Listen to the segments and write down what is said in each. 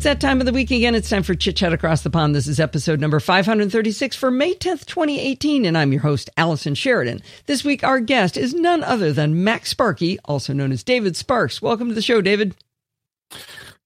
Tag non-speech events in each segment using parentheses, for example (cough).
it's that time of the week again. It's time for Chit Chat Across the Pond. This is episode number 536 for May 10th, 2018, and I'm your host, Allison Sheridan. This week, our guest is none other than MacSparky, also known as David Sparks. Welcome to the show, David.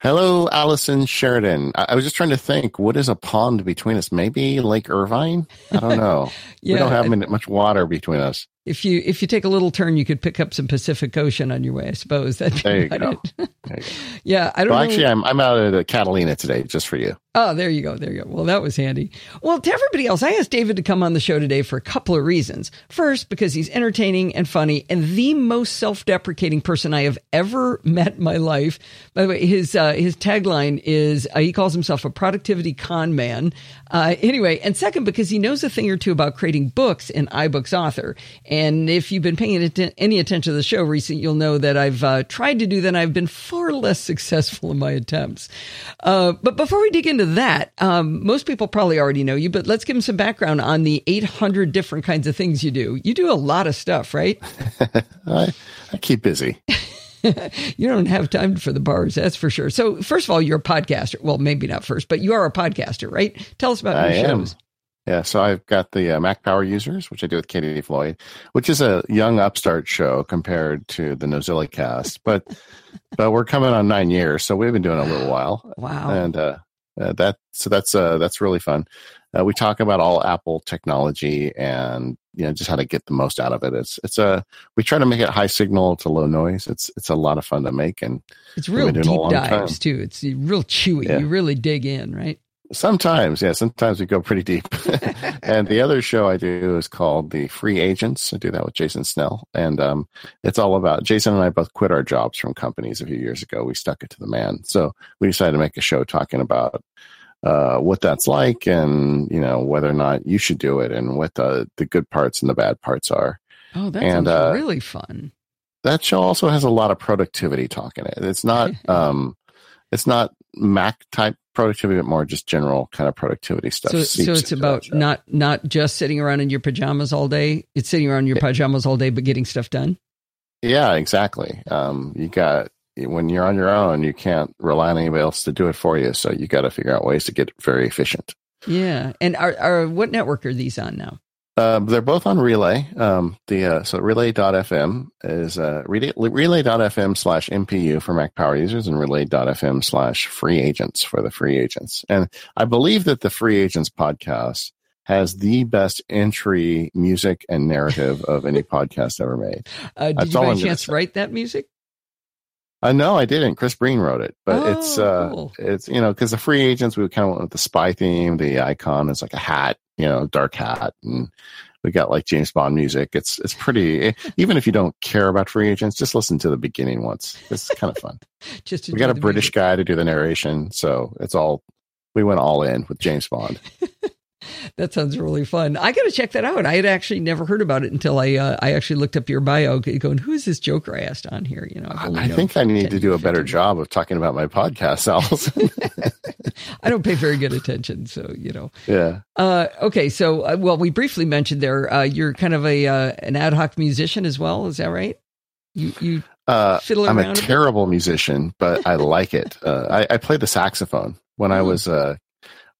Hello, Allison Sheridan. I, I was just trying to think, what is a pond between us? Maybe Lake Irvine? I don't know. yeah, (laughs) we don't have much water between us if you if you take a little turn, you could pick up some Pacific Ocean on your way. I suppose (laughs) that. There. There you go. (laughs) yeah, I don't. Well, actually, I'm I'm out at Catalina today, just for you. Oh, there you go. There you go. Well, that was handy. Well, to everybody else, I asked David to come on the show today for a couple of reasons. First, because he's entertaining and funny and the most self-deprecating person I have ever met in my life. By the way, his uh, his tagline is uh, he calls himself a productivity con man. Uh, anyway, and second, because he knows a thing or two about creating books and iBooks author. And if you've been paying any attention to the show recently, you'll know that I've uh, tried to do that. I've been far less successful in my attempts. Uh, but before we dig into that, um, most people probably already know you, but let's give them some background on the 800 different kinds of things you do. You do a lot of stuff, right? (laughs) I, I keep busy. (laughs) you don't have time for the bars, that's for sure. So, first of all, you're a podcaster. Well, maybe not first, but you are a podcaster, right? Tell us about I your am. shows. Yeah, so I've got the uh, Mac Power Users, which I do with Katie Floyd, which is a young upstart show compared to the NosillaCast, but (laughs) but we're coming on nine years, so we've been doing a little while. Wow! And uh, uh, that so that's uh, that's really fun. Uh, we talk about all Apple technology and you know just how to get the most out of it. It's it's a we try to make it high signal to low noise. It's it's a lot of fun to make and it's real deep dives time. too. It's real chewy. Yeah. You really dig in, right? Sometimes, yeah. Sometimes we go pretty deep. (laughs) and the other show I do is called The Free Agents. I do that with Jason Snell, and um, it's all about Jason and I both quit our jobs from companies a few years ago. We stuck it to the man, so we decided to make a show talking about uh, what that's like, and you know whether or not you should do it, and what the the good parts and the bad parts are. Oh, that and, sounds uh, really fun. That show also has a lot of productivity talk in it. It's not (laughs) um, it's not Mac type productivity, but more just general kind of productivity stuff. So, so it's about not not just sitting around in your pajamas all day. It's sitting around in your pajamas all day, but getting stuff done. Yeah, exactly. Um, you got when you're on your own, you can't rely on anybody else to do it for you. So you got to figure out ways to get very efficient. Yeah, and are, are what network are these on now? Uh, they're both on Relay. Um, the uh, so Relay.fm is uh, Relay.fm slash MPU for Mac Power users and Relay.fm slash free agents for the free agents. And I believe that the free agents podcast has the best entry music and narrative of any (laughs) podcast ever made. Uh, did That's you by chance write that music? Uh, no, I didn't. Chris Breen wrote it, but oh, it's uh, cool. it's you know because the free agents we kind of went with the spy theme. The icon is like a hat you know, dark hat and we got like James Bond music. It's it's pretty. Eh, even if you don't care about free agents, just listen to the beginning once. It's kind of fun. (laughs) just we got a British music. guy to do the narration, so it's all. We went all in with James Bond. (laughs) (laughs) that sounds really fun. I got to check that out. I had actually never heard about it until I uh, I actually looked up your bio, going, "Who is this Joker I asked on here?" You know, I think I need to do a better job of talking about my podcast, Allison. (laughs) I don't pay very good attention, so you know. Yeah. Uh, okay, so uh, well, we briefly mentioned there. Uh, you're kind of a uh, an ad hoc musician as well. Is that right? You you uh, I'm a terrible musician, but I like it. I, I play the saxophone when I oh. was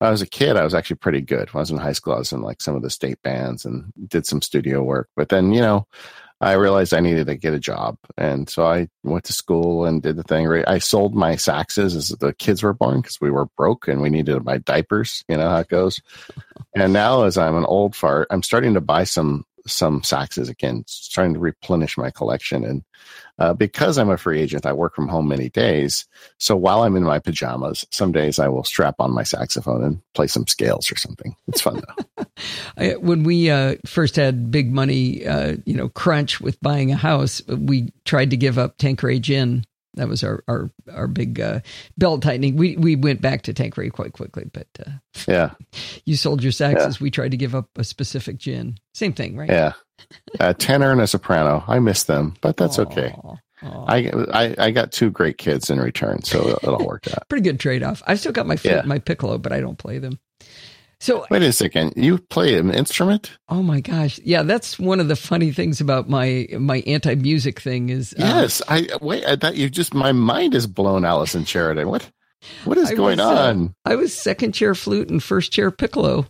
when I was a kid, I was actually pretty good. When I was in high school, I was in like some of the state bands and did some studio work. But then, you know, I realized I needed to get a job. And so I went to school and did the thing. I sold my saxes as the kids were born because we were broke and we needed to buy diapers. You know how it goes. and now, as I'm an old fart, I'm starting to buy some some saxes again, trying to replenish my collection. And uh, because I'm a free agent, I work from home many days. So while I'm in my pajamas, some days I will strap on my saxophone and play some scales or something. It's fun though. (laughs) When we uh, first had big money, uh, you know, crunch with buying a house, we tried to give up Tanqueray Gin. That was our our our big uh, belt tightening. We we went back to Tanqueray quite quickly, but uh, yeah, (laughs) you sold your saxes. Yeah. We tried to give up a specific gin. Same thing, right? Yeah, a tenor and a soprano. I miss them, but that's Aww. okay. I, I, I got two great kids in return, so it all worked out. (laughs) Pretty good trade off. I've still got my flute, yeah. my piccolo, but I don't play them. So wait a second, you play an instrument? Oh my gosh, yeah, that's one of the funny things about my my anti music thing is. Um, yes, I wait. I thought you just my mind is blown, Allison Sheridan. What? What is I going was, uh, on? I was second chair flute and first chair piccolo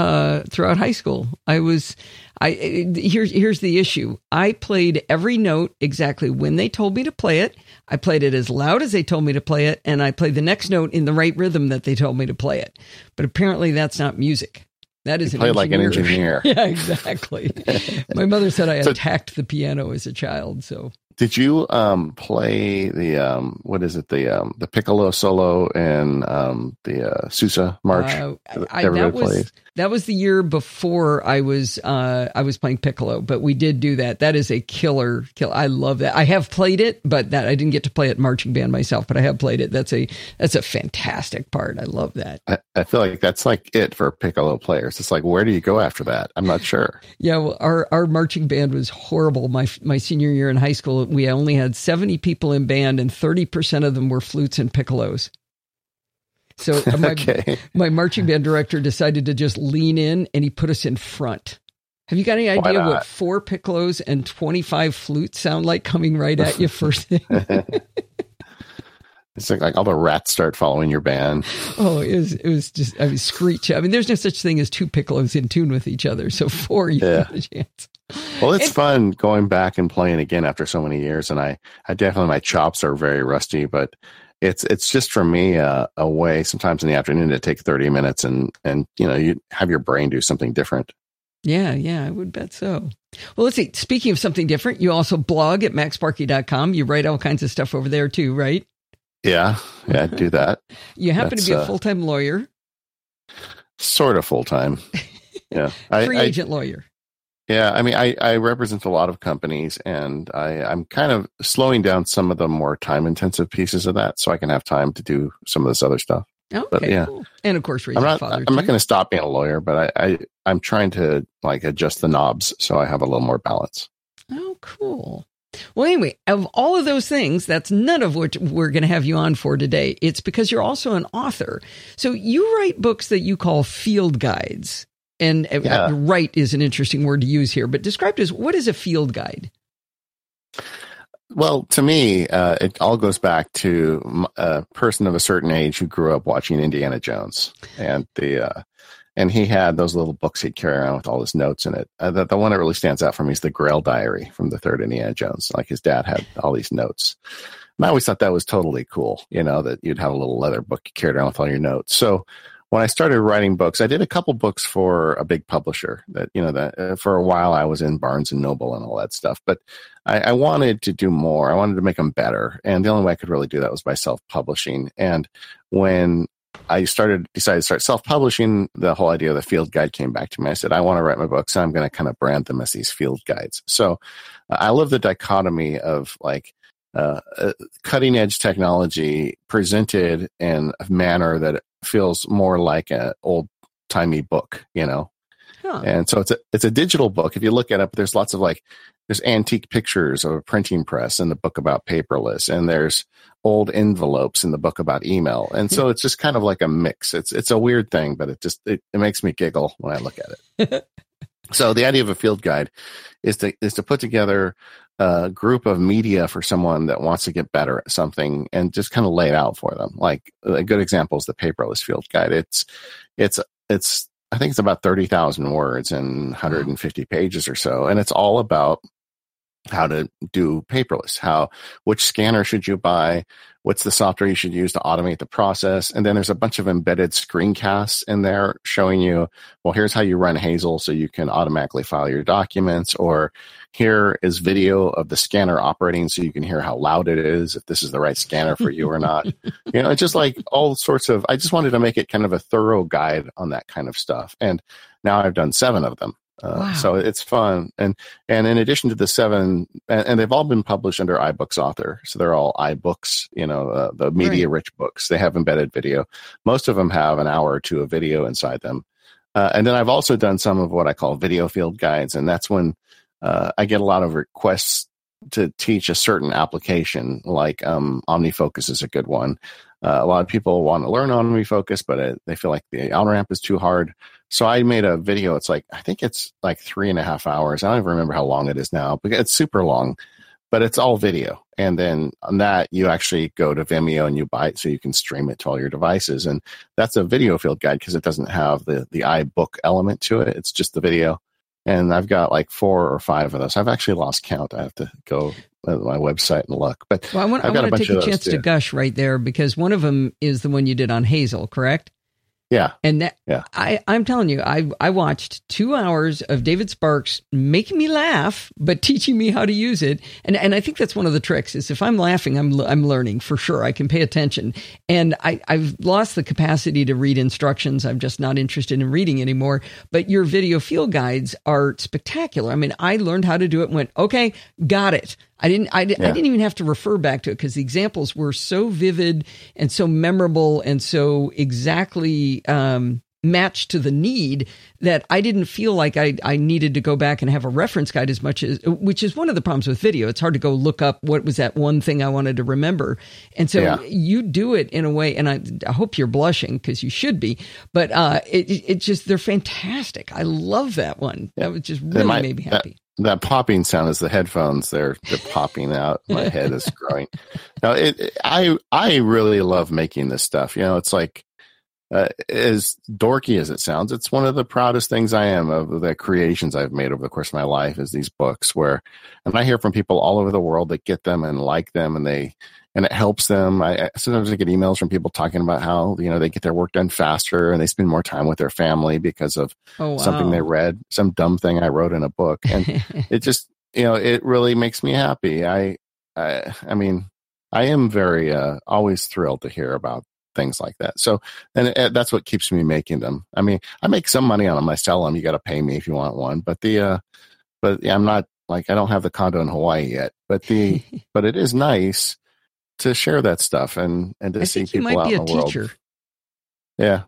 uh, throughout high school. I was, I here's here's the issue. I played every note exactly when they told me to play it. I played it as loud as they told me to play it, and I played the next note in the right rhythm that they told me to play it. But apparently, that's not music. That is You an play like an engineer. (laughs) yeah, exactly. (laughs) My mother said I So- attacked the piano as a child. So Did you um play the um what is it the um the piccolo solo and um the uh, Sousa march? Uh, that I, that was? That was the year before I was uh, I was playing piccolo, but we did do that. That is a killer kill. I love that. I have played it, but that I didn't get to play it marching band myself, but I have played it. That's a that's a fantastic part. I love that. I, I feel like that's like it for piccolo players. It's like where do you go after that? I'm not sure. Yeah, well, our our marching band was horrible. My my senior year in high school, we only had seventy people in band, and thirty percent of them were flutes and piccolos. So uh, (laughs) my okay. my marching band director decided to just lean in and he put us in front. Have you got any idea what four piccolos and 25 flutes sound like coming right at you (laughs) first thing? It's like, like all the rats start following your band. oh, it was, it was just, I mean, screech. I mean, there's no such thing as two piccolos in tune with each other. So four, you Yeah. have a chance. Well, it's And- fun going back and playing again after so many years, and I, I definitely my chops are very rusty, but it's it's just for me uh, a way sometimes in the afternoon to take thirty minutes and and you know you have your brain do something different. Yeah, yeah, I would bet so. Well, let's see. Speaking of something different, you also blog at macsparky.com. You write all kinds of stuff over there too, right? Yeah, yeah, I do that (laughs) You happen That's, to be a uh, full time lawyer, sort of full time. (laughs) Yeah, free I agent lawyer. Yeah, I mean, I, I represent a lot of companies, and I, I'm kind of slowing down some of the more time intensive pieces of that, so I can have time to do some of this other stuff. Okay, but yeah. cool. And of course, I'm not. I'm not going to stop being a lawyer, but I, I I'm trying to like adjust the knobs so I have a little more balance. Oh, cool. Well, anyway, of all of those things, that's none of what we're going to have you on for today. It's because you're also an author. So you write books that you call field guides. And uh, Yeah. write is an interesting word to use here, but described as what is a field guide? Well, to me, uh, it all goes back to a person of a certain age who grew up watching Indiana Jones, and the uh, and he had those little books he'd carry around with all his notes in it. Uh, the, the one that really stands out for me is the Grail Diary from the third Indiana Jones. Like his dad had all these notes, and I always thought that was totally cool. You know that you'd have a little leather book you carried around with all your notes. So when I started writing books, I did a couple books for a big publisher. That you know that uh, for a while I was in Barnes and Noble and all that stuff, but I, I wanted to do more. I wanted to make them better, and the only way I could really do that was by self-publishing. And when I started decided to start self-publishing, the whole idea of the field guide came back to me. I said, I want to write my books, and I'm going to kind of brand them as these field guides. So uh, I love the dichotomy of like uh, uh, cutting edge technology presented in a manner that feels more like an old timey book, you know. Huh. And so it's a it's a digital book. If you look at it, there's lots of like there's antique pictures of a printing press in the book about paperless, and there's old envelopes in the book about email. And so it's just kind of like a mix. It's it's a weird thing, but it just it, it makes me giggle when I look at it. (laughs) so the idea of a field guide is to is to put together a group of media for someone that wants to get better at something and just kind of lay it out for them. Like a good example is the paperless field guide. It's it's it's I think it's about 30,000 words and 150 pages or so. And it's all about how to do paperless, how, which scanner should you buy? What's the software you should use to automate the process? And then there's a bunch of embedded screencasts in there showing you, well, here's how you run Hazel so you can automatically file your documents or here is video of the scanner operating so you can hear how loud it is, if this is the right scanner for you or not. (laughs) you know, it's just like all sorts of, I just wanted to make it kind of a thorough guide on that kind of stuff. And now I've done seven of them. Uh, Wow. So it's fun, and and in addition to the seven, and, and they've all been published under iBooks author, so they're all iBooks, you know, uh, the media rich books. They have embedded video. Most of them have an hour or two of video inside them, uh, and then I've also done some of what I call video field guides, and that's when uh, I get a lot of requests to teach a certain application, like um, OmniFocus is a good one. Uh, a lot of people want to learn OmniFocus, but it, they feel like the on ramp is too hard. So I made a video. It's like I think it's like three and a half hours. I don't even remember how long it is now, but it's super long. but it's all video. And then on that, you actually go to Vimeo and you buy it so you can stream it to all your devices. And that's a video field guide because it doesn't have the the iBook element to it. It's just the video. And I've got like four or five of those. I've actually lost count. I have to go to my website and look. But well, I want, I want to take a chance too. to gush right there because one of them is the one you did on Hazel, correct? Yeah. And that, yeah. I, I'm telling you, I, I watched two hours of David Sparks making me laugh, but (laughs) teaching me how to use it. And, and I think that's one of the tricks is if I'm laughing, I'm, I'm learning for sure. I can pay attention. And I, I've lost the capacity to read instructions. I'm just not interested in reading anymore. But your video field guides are spectacular. I mean, I learned how to do it and went, okay, got it. I didn't. I, yeah. I didn't even have to refer back to it because the examples were so vivid and so memorable and so exactly um, matched to the need that I didn't feel like I, I needed to go back and have a reference guide as much as, which is one of the problems with video. It's hard to go look up what was that one thing I wanted to remember. And so yeah. you do it in a way, and I, I hope you're blushing because you should be, but uh, it, it just, they're fantastic. I love that one. That was just really made me happy. That, popping sound is the headphones. They're they're (laughs) popping out. My head is growing. (laughs) Now, it, I I really love making this stuff. You know, it's like uh, as dorky as it sounds, it's one of the proudest things I am of the creations I've made over the course of my life. Is these books where, and I hear from people all over the world that get them and like them, and they and it helps them. I sometimes I get emails from people talking about how you know they get their work done faster and they spend more time with their family because of oh, wow. something they read, some dumb thing I wrote in a book, and (laughs) it just you know it really makes me happy. I I, I mean I am very uh, always thrilled to hear about things like that. So and it, that's what keeps me making them. I mean I make some money on them. I sell them. You got to pay me if you want one, but the uh, but yeah, I'm not like I don't have the condo in Hawaii yet, but the (laughs) but it is nice to share that stuff and and to I see people out in the teacher. world. Yeah,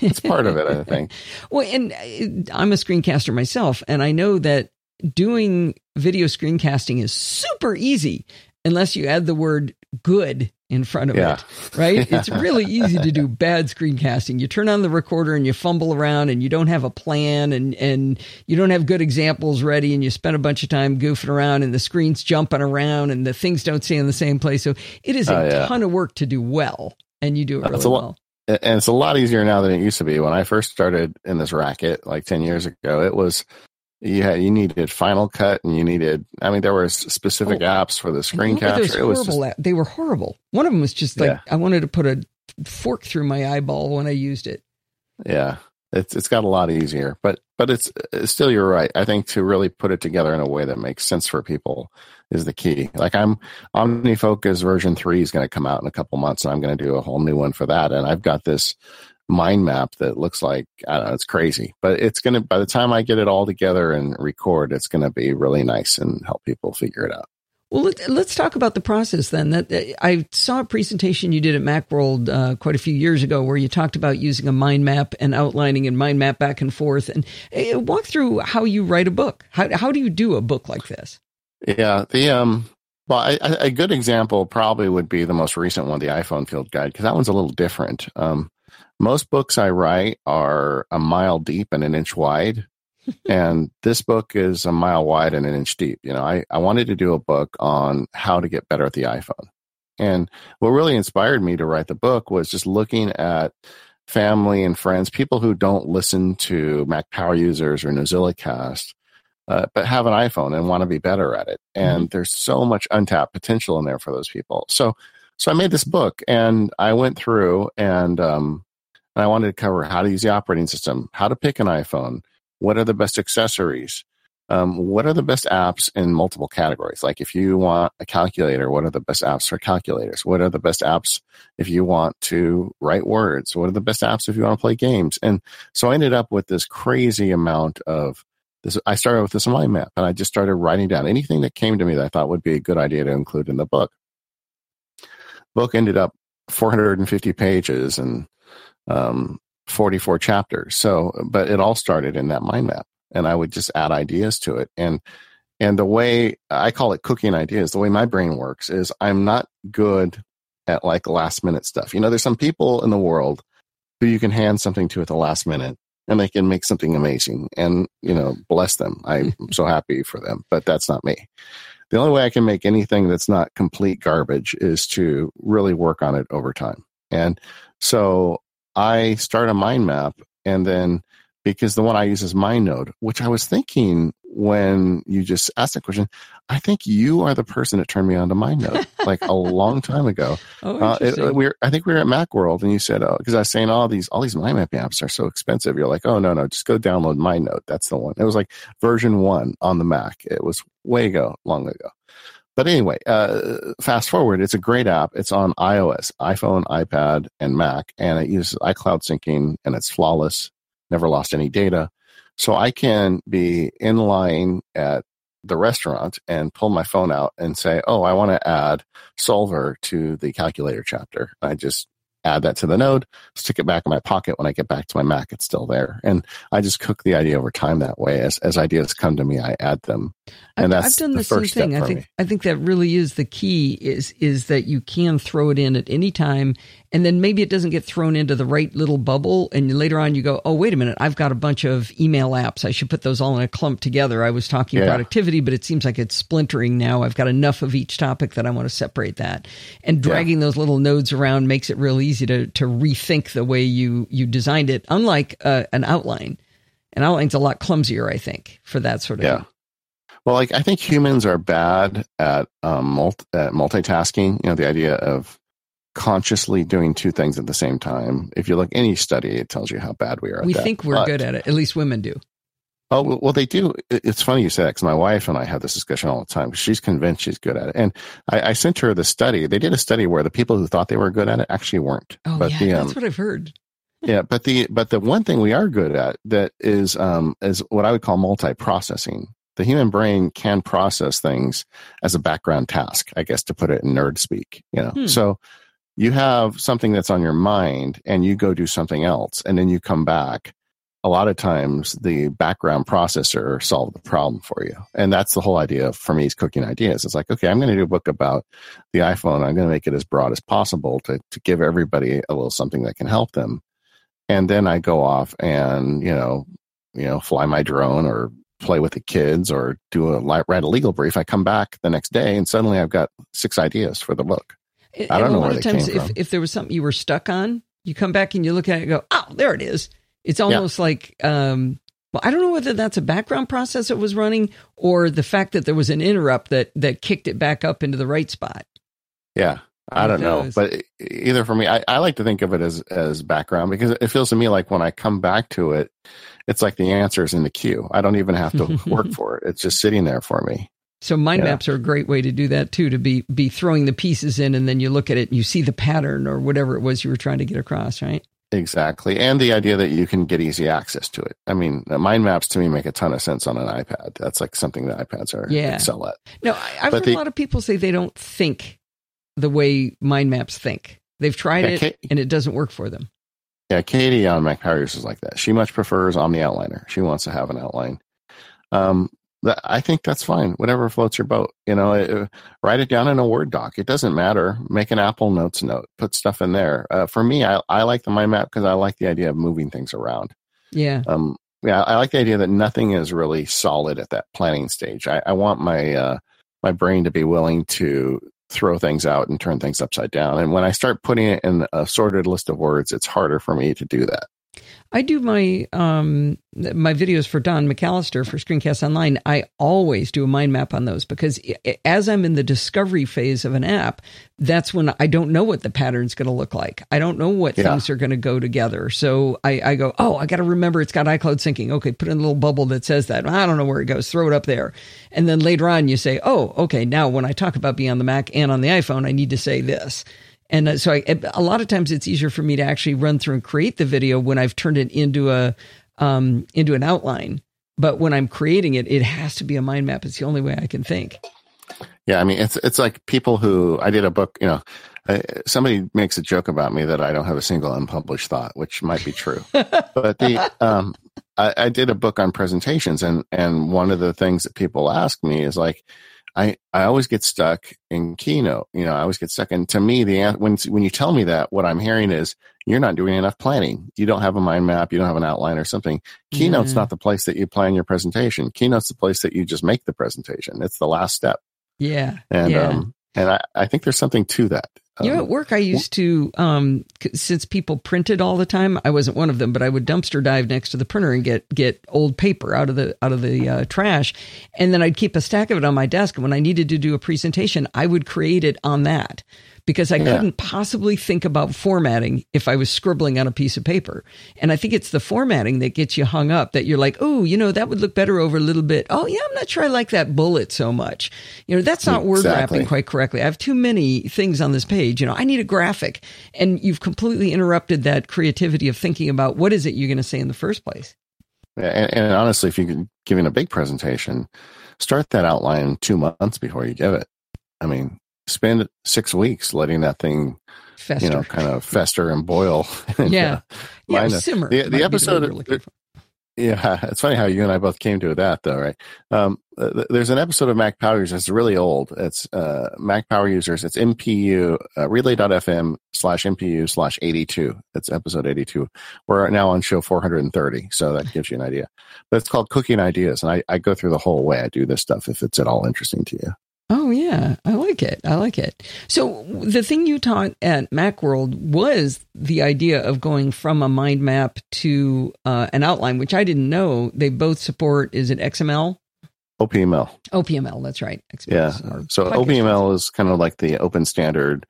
it's part of it, I (laughs) think. well, and uh, I'm a screencaster myself, and I know that doing video screencasting is super easy unless you add the word good in front of yeah. it, right? (laughs) It's really easy to do bad screencasting. You turn on the recorder and you fumble around and you don't have a plan and, and you don't have good examples ready and you spend a bunch of time goofing around and the screen's jumping around and the things don't stay in the same place. So it is a uh, yeah. ton of work to do well and you do it really well. And it's a lot easier now than it used to be. When I first started in this racket like 10 years ago, it was you had you needed Final Cut and you needed. I mean, there were specific oh, apps for the screen capture. It was just, they were horrible. One of them was just like yeah. I wanted to put a fork through my eyeball when I used it. Yeah, it's it's got a lot easier, but but it's, it's still you're right. I think to really put it together in a way that makes sense for people is the key. Like I'm OmniFocus version three is going to come out in a couple months, and I'm going to do a whole new one for that. And I've got this mind map that looks like I don't know, it's crazy. But it's gonna by the time I get it all together and record, it's gonna be really nice and help people figure it out. Well, let, us talk about the process then. That I saw a presentation you did at MacWorld uh, quite a few years ago, where you talked about using a mind map and outlining and mind map back and forth. And uh, walk through how you write a book. How how do you do a book like this? Yeah, the um, well, I, I, a good example probably would be the most recent one, the iPhone Field Guide, because that one's a little different. Um, most books I write are a mile deep and an inch wide. (laughs) and this book is a mile wide and an inch deep. You know, I, I wanted to do a book on how to get better at the iPhone. And what really inspired me to write the book was just looking at family and friends, people who don't listen to Mac Power users or NosillaCast, uh, but have an iPhone and want to be better at it. And mm-hmm. there's so much untapped potential in there for those people. So, so I made this book and I went through and um, and I wanted to cover how to use the operating system, how to pick an iPhone, what are the best accessories, um, what are the best apps in multiple categories. Like if you want a calculator, what are the best apps for calculators? What are the best apps if you want to write words? What are the best apps if you want to play games? And so I ended up with this crazy amount of this. I started with this mind map and I just started writing down anything that came to me that I thought would be a good idea to include in the book. Book ended up 450 pages and um, 44 chapters. So, but it all started in that mind map, and I would just add ideas to it. And and the way I call it cooking ideas, the way my brain works is I'm not good at like last minute stuff. You know, there's some people in the world who you can hand something to at the last minute and they can make something amazing and, you know, bless them. I'm (laughs) so happy for them, but that's not me. The only way I can make anything that's not complete garbage is to really work on it over time. And so I start a mind map and then because the one I use is MindNode, which I was thinking when you just asked that question, I think you are the person that turned me on to MindNode (laughs) like a long time ago. Oh, uh, it, we I think we were at MacWorld and you said, oh, because I was saying all these, all these mind map apps are so expensive. You're like, oh, no, no, just go download MindNode. That's the one. It was like version one on the Mac. It was way ago, long ago. But anyway, uh, fast forward, it's a great app. It's on iOS, iPhone, iPad, and Mac, and it uses iCloud syncing and it's flawless, never lost any data. So I can be in line at the restaurant and pull my phone out and say, Oh, I want to add solver to the calculator chapter. I just add that to the node, stick it back in my pocket. When I get back to my Mac, it's still there. And I just cook the idea over time that way. As, as ideas come to me, I add them. And I've, I've done the, the same thing. I think, me. I think that really is the key is, is that you can throw it in at any time and then maybe it doesn't get thrown into the right little bubble and later on you go oh wait a minute i've got a bunch of email apps i should put those all in a clump together i was talking yeah. productivity but it seems like it's splintering now i've got enough of each topic that i want to separate that and dragging yeah. those little nodes around makes it real easy to to rethink the way you you designed it unlike uh, an outline an outline's a lot clumsier i think for that sort of yeah. thing well, like I think humans are bad at, um, multi- at multitasking. You know, the idea of consciously doing two things at the same time. If you look any study, it tells you how bad we are. We that. think we're but, good at it. At least women do. Oh well, they do. It's funny you say that because my wife and I have this discussion all the time. She's convinced she's good at it, and I, I, sent her the study. They did a study where the people who thought they were good at it actually weren't. Oh but yeah, the, um, that's what I've heard. yeah, but the but the one thing we are good at that is um is what I would call multi-processing. The human brain can process things as a background task, I guess, to put it in nerd speak. You know, hmm. so you have something that's on your mind and you go do something else and then you come back a lot of times the background processor solved the problem for you. And that's the whole idea for me is cooking ideas. It's like okay i'm going to do a book about the iphone. I'm going to make it as broad as possible to, to give everybody a little something that can help them. And then i go off and you know you know fly my drone or play with the kids or do a write a legal brief. I come back the next day and suddenly i've got six ideas for the book. I don't know where they times, came if, from. If there was something you were stuck on, you come back and you look at it and go, oh, there it is. It's almost yeah. like, um, well, I don't know whether that's a background process that was running or the fact that there was an interrupt that that kicked it back up into the right spot. Yeah, I don't know, but either for me, I, I like to think of it as as background because it feels to me like when I come back to it, it's like the answer is in the queue. I don't even have to work (laughs) for it; it's just sitting there for me. So mind yeah. maps are a great way to do that too, to be be throwing the pieces in and then you look at it and you see the pattern or whatever it was you were trying to get across, right? Exactly. And the idea that you can get easy access to it. I mean, mind maps to me make a ton of sense on an iPad. That's like something that iPads are yeah. excel at. No, I, have heard the, a lot of people say they don't think the way mind maps think. They've tried yeah, it Kate, and it doesn't work for them. Yeah, Katie on Mac Powers is like that. She much prefers OmniOutliner. She wants to have an outline. Um, I think that's fine. Whatever floats your boat. You know, it, write it down in a Word doc. It doesn't matter. Make an Apple Notes note. Put stuff in there. Uh, for me, I, I like the mind map because I like the idea of moving things around. Yeah. Um. Yeah, I like the idea that nothing is really solid at that planning stage. I, I want my uh, my brain to be willing to throw things out and turn things upside down. And when I start putting it in a sorted list of words, it's harder for me to do that. I do my um my videos for Don McAllister for Screencast Online. I always do a mind map on those because as I'm in the discovery phase of an app, that's when I don't know what the pattern's going to look like. I don't know what yeah. things are going to go together. So I, I go, oh, I got to remember it's got iCloud syncing. Okay, put in a little bubble that says that. I don't know where it goes. Throw it up there, and then later on you say, oh, okay, now when I talk about being on the Mac and on the iPhone, I need to say this. And uh, so I, a lot of times it's easier for me to actually run through and create the video when I've turned it into a um, into an outline. But when I'm creating it, it has to be a mind map. It's the only way I can think. Yeah, I mean, it's it's like people who I did a book. You know, I, somebody makes a joke about me that I don't have a single unpublished thought, which might be true. but the (laughs) um, I, I did a book on presentations, and and one of the things that people ask me is like, I, I always get stuck in keynote. You know, I always get stuck. And to me, the when when you tell me that, what I'm hearing is you're not doing enough planning. You don't have a mind map. You don't have an outline or something. Keynote's not the place that you plan your presentation. Keynote's the place that you just make the presentation. It's the last step. Yeah. And yeah. um, and I, I think there's something to that. You know, Um, at work, I used to, um, since people printed all the time, I wasn't one of them, but I would dumpster dive next to the printer and get get old paper out of the out of the uh, trash, and then I'd keep a stack of it on my desk. And when I needed to do a presentation, I would create it on that because I Yeah. couldn't possibly think about formatting if I was scribbling on a piece of paper. And I think it's the formatting that gets you hung up. That you're like, oh, you know, that would look better over a little bit. Oh, yeah, I'm not sure I like that bullet so much. You know, that's not word Exactly. wrapping quite correctly. I have too many things on this page. You know, I need a graphic. And you've completely interrupted that creativity of thinking about what is it you're going to say in the first place. and, and honestly, if you're giving a big presentation, start that outline two months before you give it. I mean, spend six weeks letting that thing, Fester. you know, kind of fester and boil. (laughs) And, yeah. uh, yeah. simmer. the- the episode- word we're looking for. Yeah, (laughs) it's funny how you and I both came to that, though, right? Um, uh, th- there's an episode of Mac Power Users. It's really old. It's uh, Mac Power Users. It's MPU uh, relay.fm slash MPU slash 82. It's episode 82. We're now on show 430, so that (laughs) gives you an idea. But it's called Cooking Ideas, and I, I go through the whole way I do this stuff if it's at all interesting to you. Oh yeah, I like it. I like it. So the thing you taught at Macworld was the idea of going from a mind map to uh, an outline, which I didn't know they both support. Is it XML? OPML. OPML. That's right. XML. Yeah. So OPML is kind of like the open standard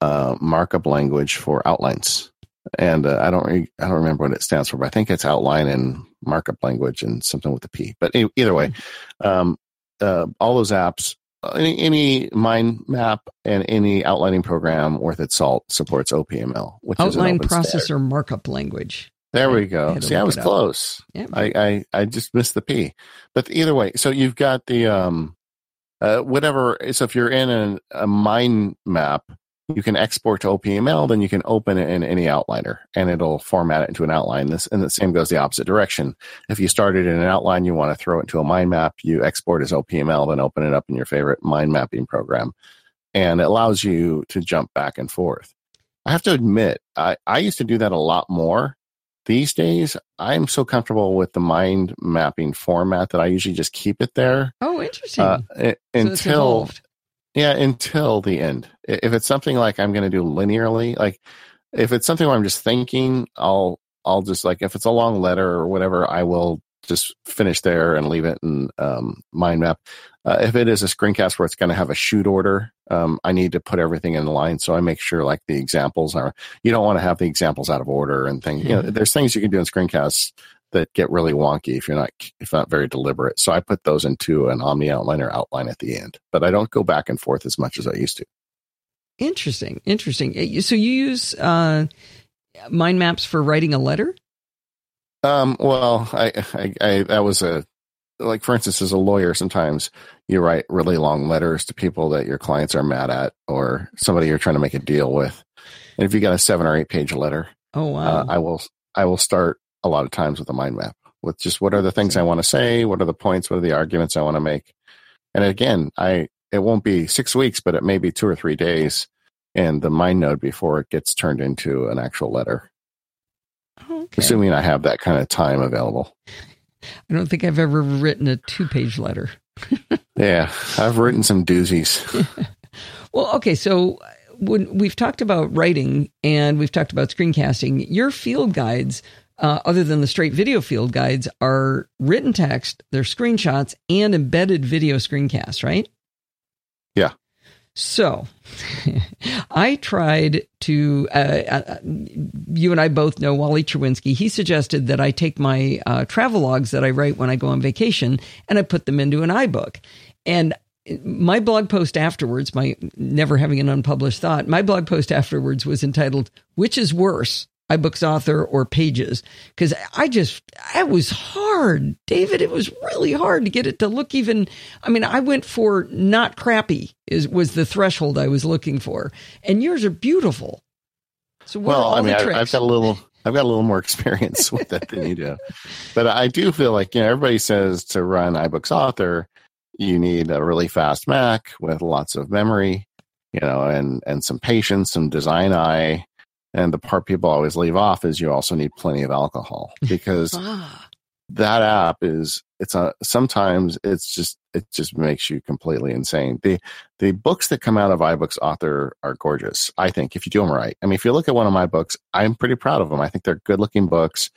uh, markup language for outlines. And uh, I don't re- I don't remember what it stands for, but I think it's outline and markup language and something with the P. But either way, um, uh, all those apps, any, any mind map and any outlining program worth its salt supports OPML, which is Outline open processor standard. markup language. There I we go. to See, I was close. Yeah. I, I I just missed the P. But either way, so you've got the um uh whatever so if you're in a, a mind map, you can export to OPML, then you can open it in any outliner and it'll format it into an outline. This and the same goes the opposite direction. If you started in an outline, you want to throw it into a mind map, you export as OPML, then open it up in your favorite mind mapping program. And it allows you to jump back and forth. I have to admit, I, I used to do that a lot more these days i'm so comfortable with the mind mapping format that i usually just keep it there Oh, interesting. uh, i- So until. Yeah until the end if it's something like i'm going to do linearly like if it's something where i'm just thinking i'll i'll just like if it's a long letter or whatever i will just finish there and leave it in um, mind map uh, if it is a screencast where it's going to have a shoot order um, i need to put everything in line so i make sure like the examples are you don't want to have the examples out of order and things you know Mhm. there's things you can do in screencasts that get really wonky if you're not if not very deliberate so i put those into an omni outliner outline at the end but i don't go back and forth as much as i used to Interesting. Interesting. Uh, So you use uh, mind maps for writing a letter? Um, well, I, I, I, that was a, like, for instance, as a lawyer, sometimes you write really long letters to people that your clients are mad at or somebody you're trying to make a deal with. And if you got a seven or eight page letter, Oh wow. uh, I will, I will start a lot of times with a mind map with just what are the things I want to say? What are the points? What are the arguments I want to make? And again, I, it won't be six weeks, but it may be two or three days in the mind node before it gets turned into an actual letter, okay. assuming I have that kind of time available. I don't think I've ever written a two-page letter. (laughs) Yeah, I've written some doozies. (laughs) Well, okay, so when we've talked about writing and we've talked about screencasting, your field guides, uh, other than the straight video field guides, are written text, they're screenshots, and embedded video screencasts, right? Yeah. So, (laughs) I tried to. Uh, uh, you and I both know Wally Cherwinski. He suggested that I take my uh, travel logs that I write when I go on vacation and I put them into an iBook. And my blog post afterwards, my never having an unpublished thought, my blog post afterwards was entitled "Which is Worse." iBooks author or pages because I just it was hard, David. It was really hard to get it to look even. I mean, I went for not crappy is was the threshold I was looking for, and yours are beautiful. So what are well, I mean, the I, tricks? I've got a little, I've got a little more (laughs) experience with that than you do, but I do feel like you know everybody says to run iBooks Author, you need a really fast Mac with lots of memory, you know, and and some patience, some design eye. And the part people always leave off is you also need plenty of alcohol (laughs) because ah, that app is it's a sometimes it's just it just makes you completely insane. The the books that come out of iBooks author are gorgeous. I think if you do them right. I mean, if you look at one of my books, I'm pretty proud of them. I think they're good looking books.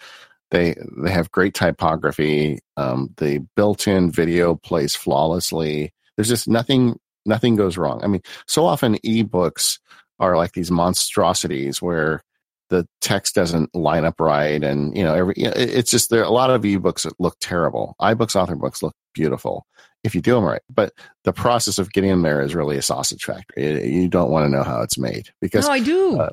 They they have great typography. Um, the built in video plays flawlessly. There's just nothing nothing goes wrong. I mean, so often ebooks are like these monstrosities where the text doesn't line up right and you know every it's just there are a lot of ebooks that look terrible. ibooks author books look beautiful if you do them right but the process of getting them there is really a sausage factory. You don't want to know how it's made because no i do. uh,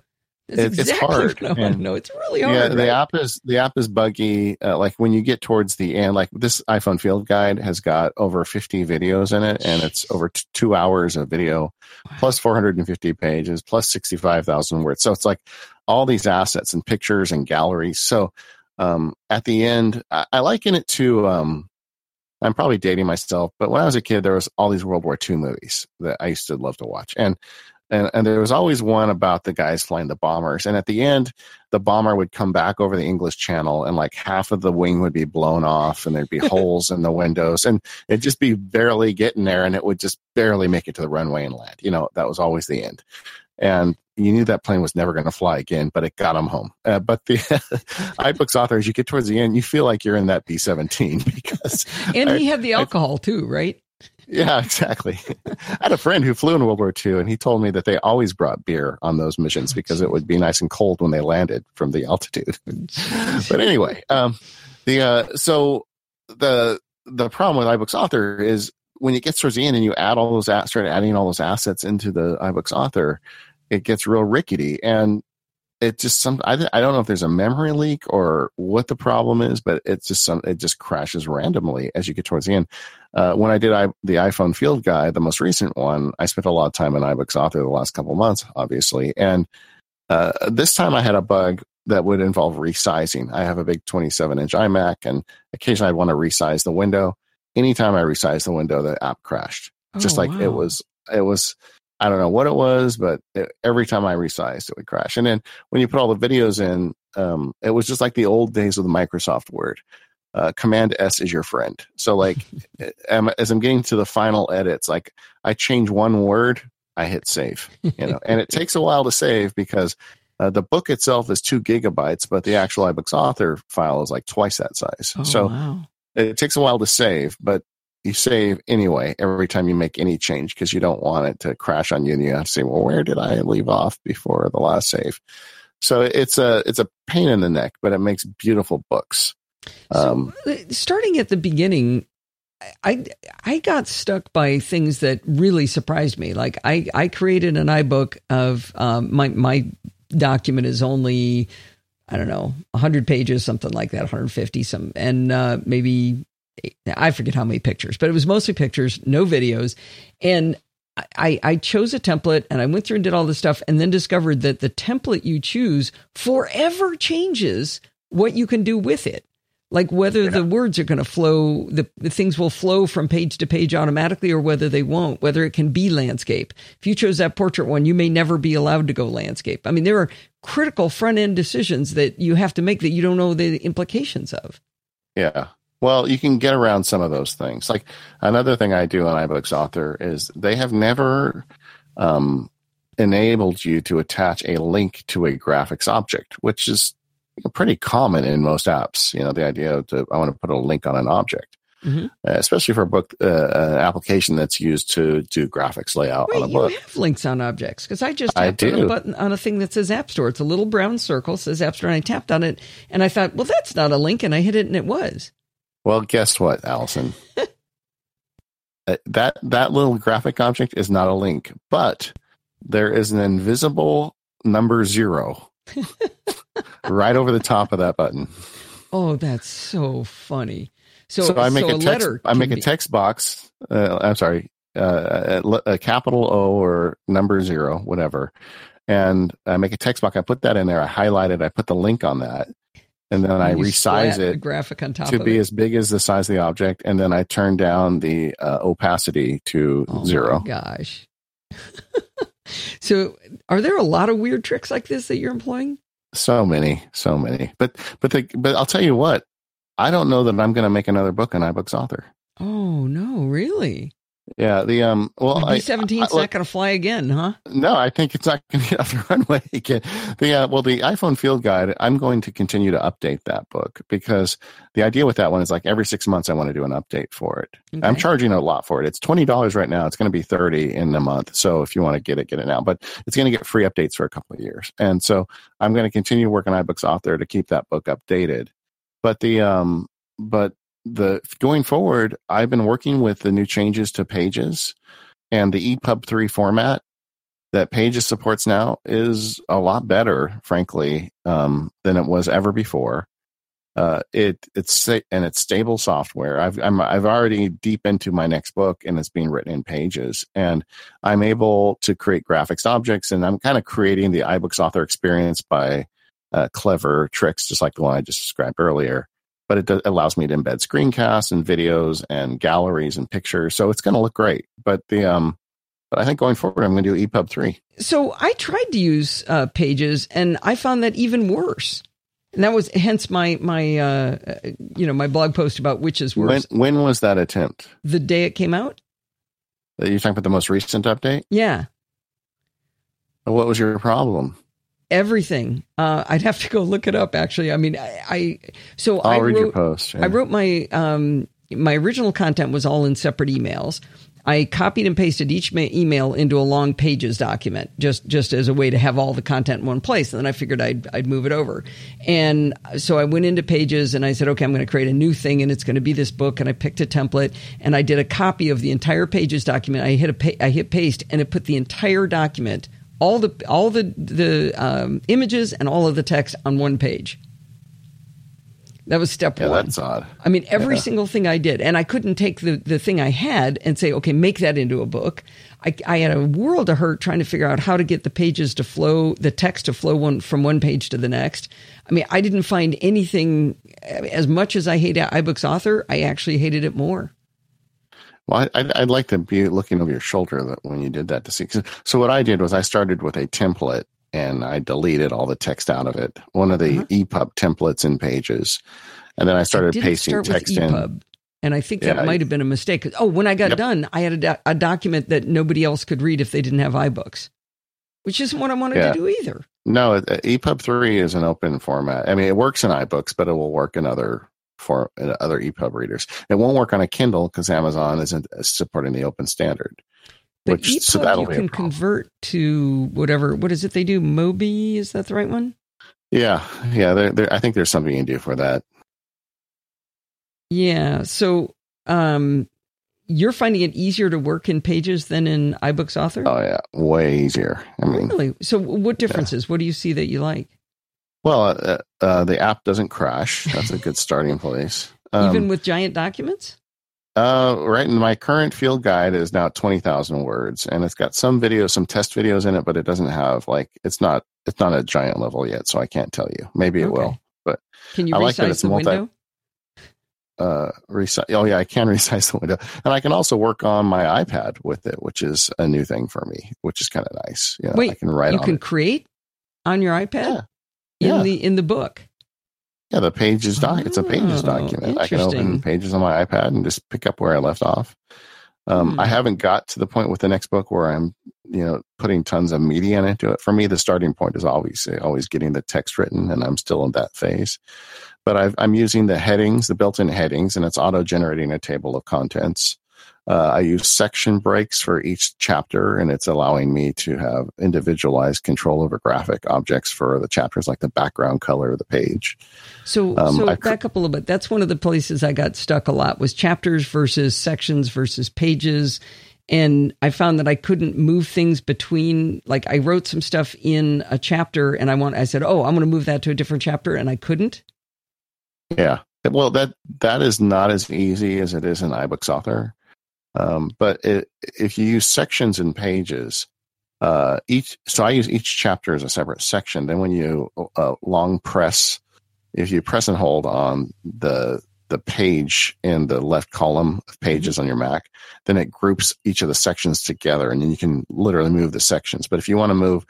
it, exactly it's hard. Know it's really hard. Yeah, the right? app is the app is buggy. Uh, like when you get towards the end, like this iPhone Field Guide has got over 50 videos in it, and it's over t- two hours of video, plus 450 pages, plus 65,000 words. So it's like all these assets and pictures and galleries. So um, at the end, I, I liken it to. Um, I'm probably dating myself, but when I was a kid, there was all these World War II movies that I used to love to watch, and and, and there was always one about the guys flying the bombers. And at the end, the bomber would come back over the English Channel, and like half of the wing would be blown off, and there'd be (laughs) holes in the windows, and it'd just be barely getting there, and it would just barely make it to the runway and land. You know, that was always the end. And you knew that plane was never going to fly again, but it got them home. Uh, but the (laughs) iBooks authors, you get towards the end, you feel like you're in that B 17 (laughs) because. and he had the alcohol I, too, right? Yeah, exactly. (laughs) I had a friend who flew in World War II, and he told me that they always brought beer on those missions (laughs) because it would be nice and cold when they landed from the altitude. (laughs) but anyway, um, the uh, so the the problem with iBooks Author is when it gets towards the end and you add all those start adding all those assets into the iBooks Author, it gets real rickety and it just some I, I don't know if there's a memory leak or what the problem is but it's just some it just crashes randomly as you get towards the end uh, when i did I, the iphone field guide the most recent one i spent a lot of time in ibooks author the last couple months obviously and uh, this time i had a bug that would involve resizing i have a big 27 inch imac and occasionally i'd want to resize the window anytime i resize the window the app crashed oh, just like wow. it was it was I don't know what it was, but it, every time I resized, it would crash. And then when you put all the videos in, um, it was just like the old days of the Microsoft Word. Uh, Command S is your friend. So, like, (laughs) as I'm getting to the final edits, like I change one word, I hit save. You know, and it (laughs) takes a while to save because uh, the book itself is two gigabytes, but the actual iBooks author file is like twice that size. Oh, so wow. it takes a while to save, but you save anyway every time you make any change because you don't want it to crash on you and you have to say, well, where did I leave off before the last save? So it's a it's a pain in the neck, but it makes beautiful books. Um, so, uh, starting at the beginning, I I got stuck by things that really surprised me. Like I I created an iBook of um, my my document is only I don't know 100 pages, something like that, 150 some, and uh, maybe I forget how many pictures, but it was mostly pictures, no videos. And I, I chose a template and I went through and did all this stuff and then discovered that the template you choose forever changes what you can do with it. Like whether yeah. the words are going to flow, the, the things will flow from page to page automatically or whether they won't, whether it can be landscape. If you chose that portrait one, you may never be allowed to go landscape. I mean, there are critical front end decisions that you have to make that you don't know the implications of. Yeah. Well, you can get around some of those things. Like another thing I do on iBooks Author is they have never um, enabled you to attach a link to a graphics object, which is pretty common in most apps. You know, the idea to I want to put a link on an object, mm-hmm. uh, especially for a book, uh, an application that's used to do graphics layout Wait, on a book. You have links on objects because I just tapped I on a button on a thing that says App Store. It's a little brown circle says App Store, and I tapped on it, and I thought, well, that's not a link, and I hit it, and it was. Well, guess what, Allison? (laughs) Uh, that that little graphic object is not a link, but there is an invisible number zero (laughs) right over the top of that button. Oh, that's so funny. So, so I make so a, text. I make be- a text box. Uh, I'm sorry, uh, a, a, capital O or number zero, whatever, and I make a text box. I put that in there. I highlight it. I put the link on that, and then and I resize it graphic on top to be it. as big as the size of the object, and then I turn down the uh, opacity to oh zero. gosh. (laughs) so, are there a lot of weird tricks like this that you're employing? So many, so many. But but the, but I'll tell you what, I don't know that I'm going to make another book on iBooks Author. Oh no, really? Yeah, the um. Well, B seventeen's not going to fly again, huh? No, I think it's not going to get off the runway again. The uh, well, the iPhone Field Guide. I'm going to continue to update that book because the idea with that one is like every six months I want to do an update for it. Okay. I'm charging a lot for it. It's twenty dollars right now. It's going to be thirty in a month. So if you want to get it, get it now. But it's going to get free updates for a couple of years, and so I'm going to continue working iBooks Author to keep that book updated. But the um, but the going forward, I've been working with the new changes to Pages and the EPUB three format that Pages supports now is a lot better, frankly, um, than it was ever before. Uh, it it's and it's stable software. I've I'm I've already deep into my next book and it's being written in Pages, and I'm able to create graphics objects, and I'm kind of creating the iBooks author experience by uh, clever tricks, just like the one I just described earlier but it does, allows me to embed screencasts and videos and galleries and pictures. So it's going to look great. But the um, but I think going forward, I'm going to do EPUB three. So I tried to use uh, Pages, and I found that even worse. And that was hence my my uh, you know my blog post about which is worse. When, when was that attempt? The day it came out. You're talking about the most recent update. Yeah. What was your problem? Everything. Uh, I'd have to go look it up. Actually, I mean, I, I so I'll I read wrote, your post. Yeah. I wrote my um, my original content was all in separate emails. I copied and pasted each ma- email into a long pages document, just just as a way to have all the content in one place. And then I figured I'd I'd move it over. And so I went into pages and I said, okay, I'm going to create a new thing, and it's going to be this book. And I picked a template and I did a copy of the entire pages document. I hit a pa- I hit paste, and it put the entire document all the all the the um, images and all of the text on one page. That was step yeah, one. That's odd. I mean, every yeah. single thing I did, and I couldn't take the, the thing I had and say, okay, make that into a book. I, I had a world of hurt trying to figure out how to get the pages to flow, the text to flow one from one page to the next. I mean, I didn't find anything. As much as I hate iBooks Author, I actually hated it more. Well, I'd, I'd like to be looking over your shoulder that when you did that to see. So what I did was I started with a template and I deleted all the text out of it. One of the uh-huh. EPUB templates in Pages, and then I started I pasting text in. And I think that yeah, might have been a mistake. Oh, when I got yep. done, I had a, do- a, document that nobody else could read if they didn't have iBooks, which isn't what I wanted yeah. to do either. No, EPUB three is an open format. I mean, it works in iBooks, but it will work in other for other EPUB readers. It won't work on a Kindle because Amazon isn't supporting the open standard. But which, EPUB so that'll you can convert to whatever. What is it they do? Mobi is that the right one? Yeah, yeah. They're, they're, I think there's something you can do for that. Yeah. So, um, you're finding it easier to work in Pages than in iBooks Author? Oh yeah, way easier. I mean, really. So, what differences? Yeah. What do you see that you like? Well, uh, uh, the app doesn't crash. That's a good starting place. (laughs) Um, Even with giant documents? Uh, right. And my current field guide is now 20,000 words and it's got some videos, some test videos in it, but it doesn't have like, it's not, it's not a giant level yet. So I can't tell you. Maybe it okay. will, but can you I like that it's the multi, window? Uh, resize. Oh yeah, I can (laughs) resize the window and I can also work on my iPad with it, which is a new thing for me, which is kind of nice. Yeah. Wait, I can write you can it. create on your iPad? Yeah in yeah. the in the book. Yeah, the pages doc. Oh, it's a pages oh, document. I can open pages on my iPad and just pick up where I left off. Um, hmm. I haven't got to the point with the next book where I'm, you know, putting tons of media into it. For me, the starting point is always always getting the text written, and I'm still in that phase. But i am using the headings, the built-in headings, and it's auto-generating a table of contents. Uh, I use section breaks for each chapter, and it's allowing me to have individualized control over graphic objects for the chapters, like the background color of the page. So, um, so cr- back up a little bit. That's one of the places I got stuck a lot was chapters versus sections versus pages. And I found that I couldn't move things between, like I wrote some stuff in a chapter and I want, I said, oh, I'm going to move that to a different chapter. And I couldn't. Yeah. Well, that, that is not as easy as it is in iBooks Author. Um, but it, if you use sections and pages, uh, each so I use each chapter as a separate section. Then when you uh, long press, if you press and hold on the the page in the left column of pages on your Mac, then it groups each of the sections together, and then you can literally move the sections. But if you want to move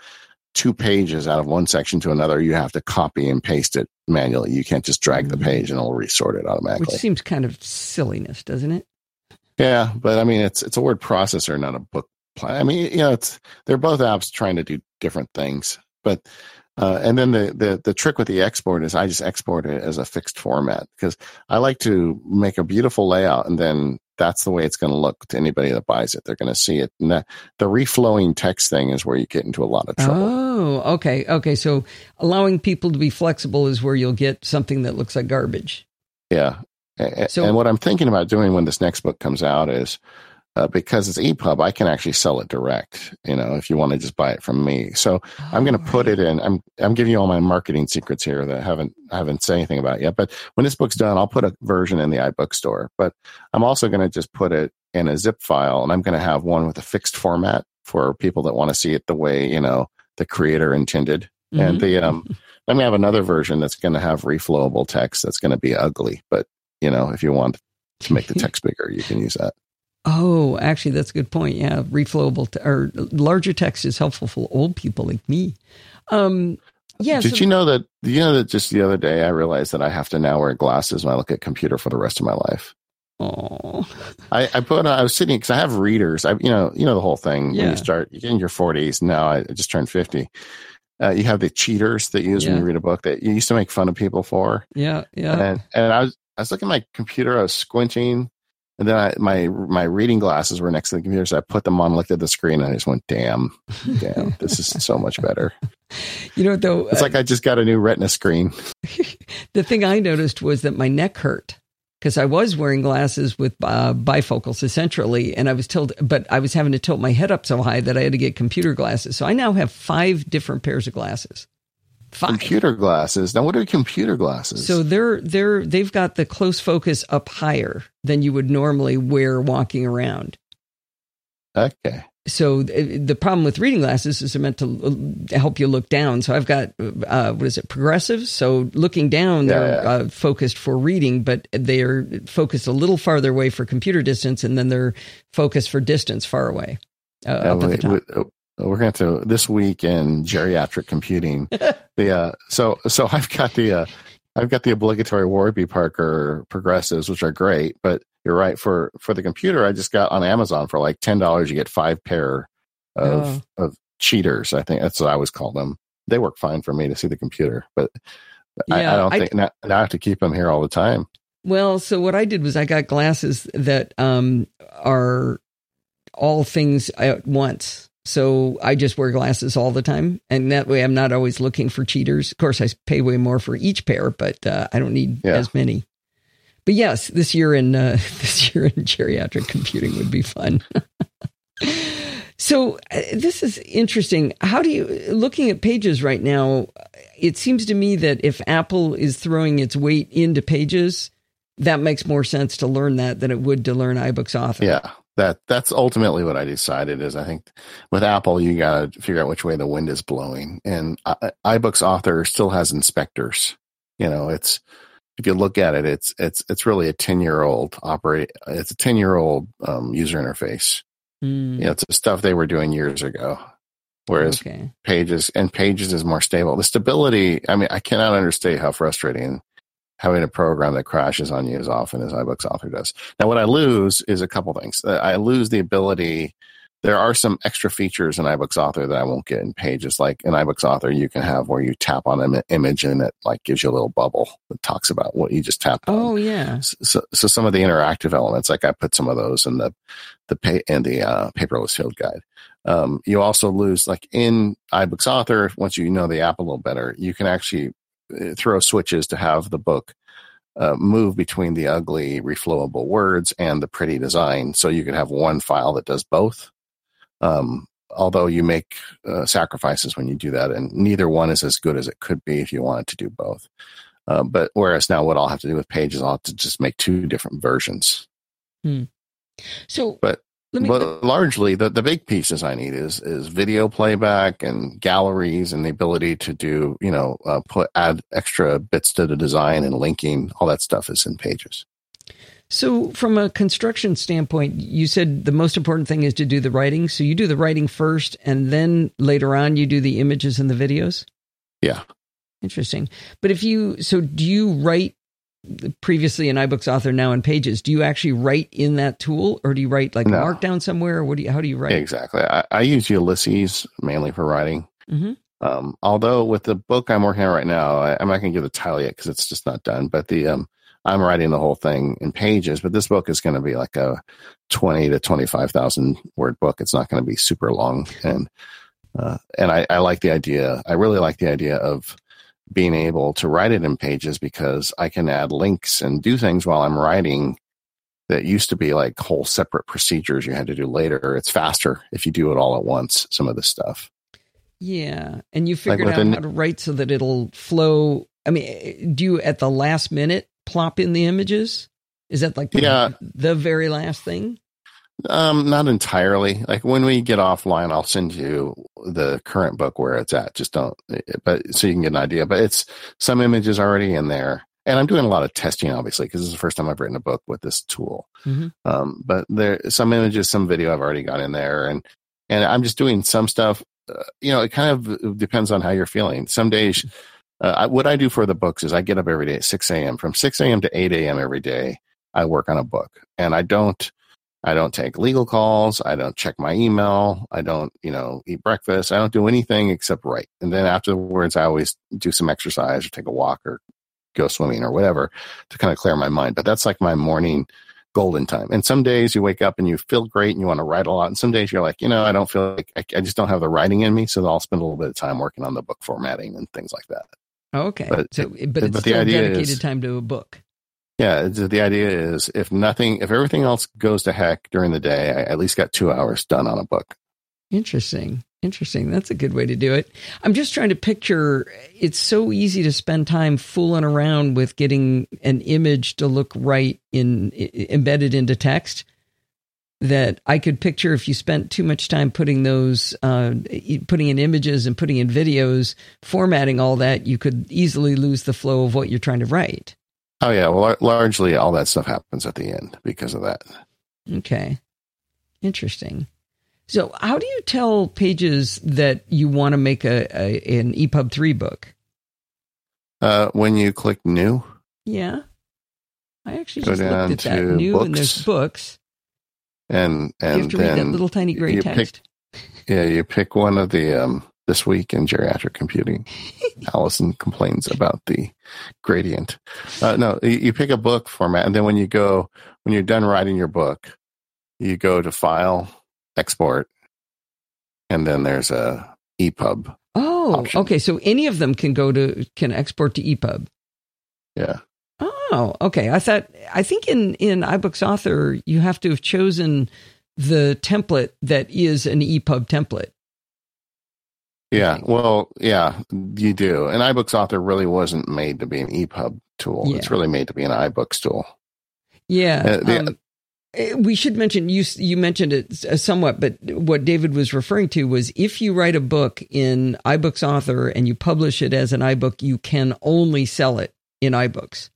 two pages out of one section to another, you have to copy and paste it manually. You can't just drag the mm-hmm. page and it'll resort it automatically. Which seems kind of silliness, doesn't it? Yeah, but I mean, it's it's a word processor, not a book. I mean, you know, it's they're both apps trying to do different things, but uh, and then the, the the trick with the export is I just export it as a fixed format because I like to make a beautiful layout and then that's the way it's going to look to anybody that buys it. They're going to see it. And the, the reflowing text thing is where you get into a lot of trouble. Oh, okay, okay. So allowing people to be flexible is where you'll get something that looks like garbage. Yeah. So, and what I'm thinking about doing when this next book comes out is uh, because it's EPUB, I can actually sell it direct. You know, if you want to just buy it from me. So oh, I'm going to put it in. I'm I'm giving you all my marketing secrets here that I haven't I haven't said anything about yet. But when this book's done, I'll put a version in the iBook store. But I'm also going to just put it in a zip file, and I'm going to have one with a fixed format for people that want to see it the way you know the creator intended. Mm-hmm. And the um, (laughs) then we have another version that's going to have reflowable text that's going to be ugly. But you know, if you want to make the (laughs) text bigger, you can use that. Oh, actually, that's a good point. Yeah, reflowable t- or larger text is helpful for old people like me. Um, yeah. Did so, you know that? You know that just the other day I realized that I have to now wear glasses when I look at computer for the rest of my life. Oh, I, I put. I was sitting because I have readers. I, you know, you know the whole thing. Yeah. When you start, you get in your forties. Now I just turned fifty. Uh, you have the cheaters that you use yeah. when you read a book that you used to make fun of people for. Yeah, yeah. And, and I was I was looking at my computer. I was squinting and then I, my my reading glasses were next to the computer, so I put them on, looked at the screen, and I just went, "Damn, damn, this is so much better." (laughs) You know, though, it's uh, like I just got a new Retina screen. (laughs) (laughs) the thing I noticed was that my neck hurt because I was wearing glasses with uh, bifocals essentially, and I was told, but I was having to tilt my head up so high that I had to get computer glasses. So I now have five different pairs of glasses. Five. Computer glasses. Now, what are computer glasses? So they're they're they've got the close focus up higher than you would normally wear walking around. Okay. So uh, the problem with reading glasses is they're meant to uh, help you look down. So I've got uh, what is it, progressive? So looking down, yeah, they're yeah. Uh, focused for reading, but they are focused a little farther away for computer distance, and then they're focused for distance far away. Uh, up at the top we're going to this week in geriatric computing. (laughs) the uh, so so I've got the uh, I've got the obligatory Warby Parker progressives, which are great. But you're right for for the computer. I just got on Amazon for like ten dollars. You get five pair of oh. of cheaters. I think that's what I always call them. They work fine for me to see the computer, but yeah, I, I, don't think now, now I have to keep them here all the time. Well, so what I did was I got glasses that um, are all things at once. So I just wear glasses all the time. And that way I'm not always looking for cheaters. Of course, I pay way more for each pair, but uh, I don't need yeah. as many. But yes, this year in uh, (laughs) this year in geriatric computing would be fun. (laughs) so uh, this is interesting. How do you looking at pages right now? It seems to me that if Apple is throwing its weight into pages, that makes more sense to learn that than it would to learn iBooks Author. Yeah, that that's ultimately what I decided is I think with Apple you got to figure out which way the wind is blowing. And I, iBooks author still has inspectors. You know it's if you look at it it's it's it's really a 10 year old operate it's a 10 year old um, user interface. Mm. you know it's the stuff they were doing years ago. Whereas okay. pages and pages is more stable. The stability I mean I cannot understate how frustrating having a program that crashes on you as often as iBooks Author does. Now, what I lose is a couple things. Uh, I lose the ability. There are some extra features in iBooks Author that I won't get in Pages. Like in iBooks Author, you can have where you tap on an image and it like gives you a little bubble that talks about what you just tapped on. Oh yeah. So, so some of the interactive elements, like I put some of those in the the pay in the uh, paperless field guide. Um, you also lose like in iBooks Author. Once you know the app a little better, you can actually throw switches to have the book uh, move between the ugly reflowable words and the pretty design so you can have one file that does both. Um, although you make uh, sacrifices when you do that and neither one is as good as it could be if you wanted to do both. Uh, but whereas now what i'll have to do with pages i'll have to just make two different versions. Hmm. so but me, but largely, the, the big pieces I need is is video playback and galleries and the ability to do you know uh, put add extra bits to the design and linking. All that stuff is in Pages. So, from a construction standpoint, you said the most important thing is to do the writing. So, you do the writing first, and then later on, you do the images and the videos? Yeah. Interesting. But if you, so do you write previously an iBooks author, now in Pages? Do you actually write in that tool, or do you write like no. Markdown somewhere? Or what do you, how do you write? Exactly. I, I use Ulysses mainly for writing. Mm-hmm. Um, although with the book I'm working on right now, I, am not going to give the title yet because it's just not done. But the um, I'm writing the whole thing in pages, but this book is going to be like a 20 to 25,000 word book. It's not going to be super long. And, uh, and I, I like the idea. I really like the idea of being able to write it in pages because I can add links and do things while I'm writing that used to be like whole separate procedures you had to do later. It's faster if you do it all at once, some of this stuff. Yeah. And you figured like out how to write so that it'll flow. I mean, do you at the last minute plop in the images? Is that like the, yeah. the very last thing? Um, not entirely. Like when we get offline, I'll send you the current book where it's at. Just don't, but so you can get an idea. But it's some images already in there, and I'm doing a lot of testing, obviously, because this is the first time I've written a book with this tool. Mm-hmm. Um, but there, some images, some video I've already got in there, and and I'm just doing some stuff. Uh, you know, it kind of depends on how you're feeling. Some days uh, I, what I do for the books is I get up every day at 6 a.m. From 6 a.m. to 8 a.m. every day, I work on a book, and I don't. I don't take legal calls. I don't check my email. I don't, you know, eat breakfast. I don't do anything except write. And then afterwards, I always do some exercise or take a walk or go swimming or whatever to kind of clear my mind. But that's like my morning golden time. And some days you wake up and you feel great and you want to write a lot. And some days you're like, you know, I don't feel like I, I just don't have the writing in me. So I'll spend a little bit of time working on the book formatting and things like that. Okay. But, so, but it's but still dedicated is, time to a book. Yeah. The idea is if nothing, if everything else goes to heck during the day, I at least got two hours done on a book. Interesting. Interesting. That's a good way to do it. I'm just trying to picture it's so easy to spend time fooling around with getting an image to look right in embedded into text that I could picture if you spent too much time putting those, uh, putting in images and putting in videos, formatting all that, you could easily lose the flow of what you're trying to write. Oh yeah, well, largely all that stuff happens at the end because of that. Okay, interesting. So, how do you tell pages that you want to make a, a an EPUB three book? Uh, when you click new. Yeah, I actually Go just looked at that new, books. and there's books and and you have to read that little tiny gray text. Pick, yeah, you pick one of the um, this week in geriatric computing. (laughs) Allison complains about the gradient. Uh, no, you, you pick a book format, and then when you go when you're done writing your book, you go to File, Export, and then there's a EPUB. Oh, option. okay. So any of them can go to can export to EPUB. Yeah. Oh, okay. I thought I think in in iBooks Author you have to have chosen the template that is an EPUB template. Yeah, well, yeah, you do. And iBooks Author really wasn't made to be an EPUB tool. Yeah. It's really made to be an iBooks tool. Yeah. Uh, the, um, eh, we should mention you you mentioned it somewhat, but what David was referring to was if you write a book in iBooks Author and you publish it as an iBook, you can only sell it in iBooks.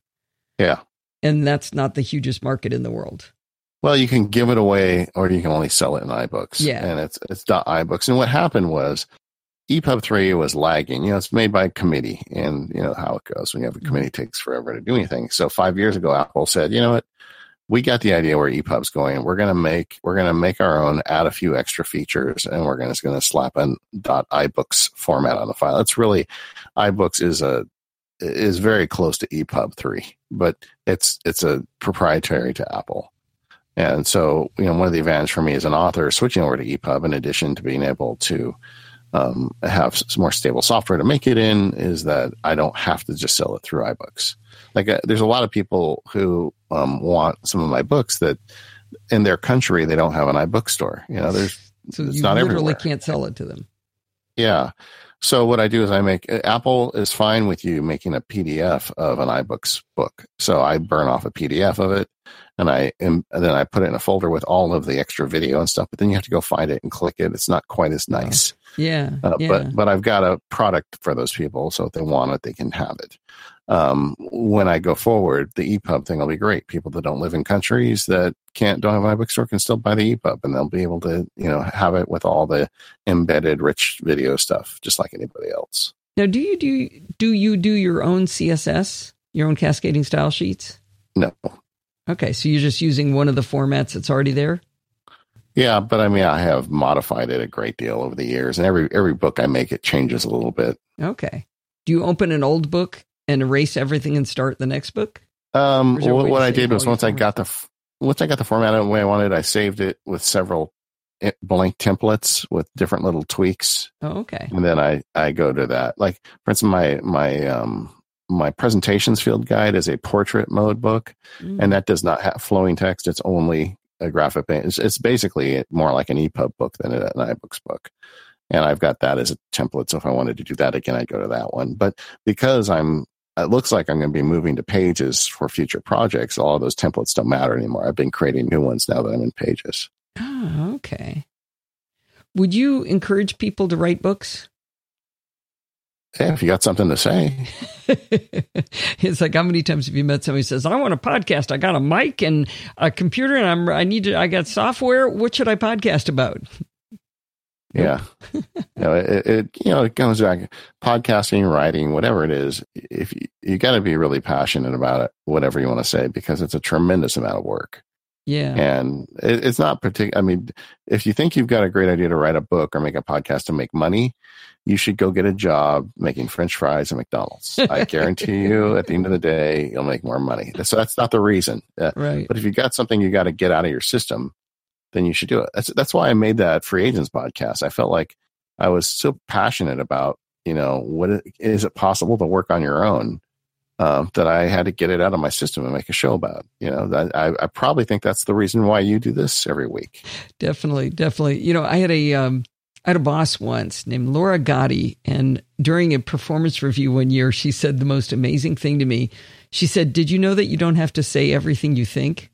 Yeah. And that's not the hugest market in the world. Well, you can give it away or you can only sell it in iBooks. Yeah. And it's it's .iBooks. And what happened was EPUB 3 was lagging. You know, it's made by a committee and you know how it goes when you have a mm-hmm. committee It takes forever to do anything. So 5 years ago Apple said, "You know what? We got the idea where EPUB's going. We're going to make we're going to make our own, add a few extra features and we're going to just to slap a .iBooks format on the file." It's really iBooks is a is very close to EPUB 3, but it's it's a proprietary to Apple. And so, you know, one of the advantages for me as an author switching over to EPUB, in addition to being able to um, have some more stable software to make it in, is that I don't have to just sell it through iBooks. Like, uh, there's a lot of people who um, want some of my books that in their country they don't have an iBook store. You know, there's so you literally everywhere. can't sell it to them. Yeah. So what I do is I make Apple is fine with you making a PDF of an iBooks book. So I burn off a PDF of it, and I and then I put it in a folder with all of the extra video and stuff. But then you have to go find it and click it. It's not quite as nice. Yeah, uh, yeah. But but I've got a product for those people, so if they want it, they can have it. um, when I go forward, the EPUB thing will be great. People that don't live in countries that can't don't have an iBookstore can still buy the EPUB, and they'll be able to you know have it with all the embedded rich video stuff, just like anybody else. Now, do you do do you do your own CSS, your own cascading style sheets? No. Okay, so you're just using one of the formats that's already there. Yeah, but I mean, I have modified it a great deal over the years, and every every book I make, it changes a little bit. Okay. Do you open an old book and erase everything and start the next book? Um, what, what I did was once I got the once I got the format the way I wanted, I saved it with several eh, blank templates with different little tweaks. Oh, okay. And then I I go to that. Like for instance, my my um my presentations field guide is a portrait mode book, mm. and that does not have flowing text. It's only a graphic. It's, it's basically more like an EPUB book than an iBooks book and I've got that as a template. So if I wanted to do that again, I'd go to that one. But because I'm it looks like I'm going to be moving to pages for future projects. All those templates don't matter anymore. I've been creating new ones now that I'm in pages. Oh, okay. Would you encourage people to write books? Yeah, if you got something to say. (laughs) it's like how many times have you met somebody who says, "I want a podcast. I got a mic and a computer, and I'm I need to. I got software. What should I podcast about?" Yeah. (laughs) you know, it, it, you know, it comes back podcasting, writing, whatever it is. If you, you got to be really passionate about it, whatever you want to say, because it's a tremendous amount of work. Yeah. And it, it's not particular. I mean, if you think you've got a great idea to write a book or make a podcast to make money, you should go get a job making French fries at McDonald's. I guarantee you, at the end of the day, you'll make more money. So that's not the reason. Uh, right. But if you got something you got to get out of your system, then you should do it. That's that's why I made that free agents podcast. I felt like I was so passionate about you know what it, is it possible to work on your own um, that I had to get it out of my system and make a show about. You know, that, I, I probably think that's the reason why you do this every week. Definitely, definitely. You know, I had a um, I had a boss once named Laura Gotti, and during a performance review one year, she said the most amazing thing to me. She said, "Did you know that you don't have to say everything you think?"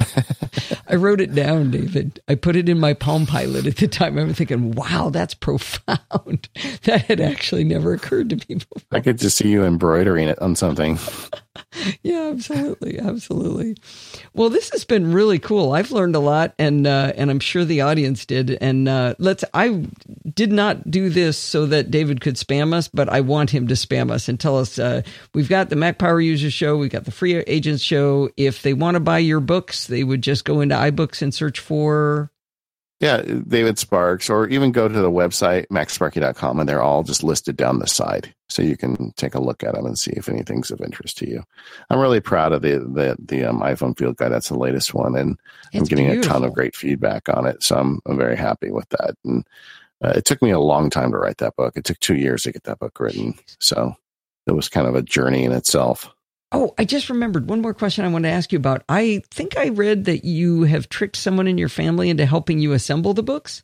(laughs) I wrote it down, David. I put it in my Palm Pilot at the time. I was thinking, wow, that's profound. (laughs) that had actually never occurred to me before. I could just see you embroidering it on something. (laughs) yeah, absolutely, absolutely. Well, this has been really cool. I've learned a lot, and uh, and I'm sure the audience did. And uh, let's. I did not do this so that David could spam us, but I want him to spam us and tell us. Uh, we've got the Mac Power Users Show. We've got the Free Agents Show. If they want to buy your books, they would just go into iBooks and search for yeah, David Sparks, or even go to the website, macsparky.com, and they're all just listed down the side. So you can take a look at them and see if anything's of interest to you. I'm really proud of the the, the um, iPhone Field Guide. That's the latest one, and it's I'm getting beautiful. a ton of great feedback on it. So I'm, I'm very happy with that. And uh, it took me a long time to write that book. It took two years to get that book written. So it was kind of a journey in itself. Oh, I just remembered one more question I wanted to ask you about. I think I read that you have tricked someone in your family into helping you assemble the books.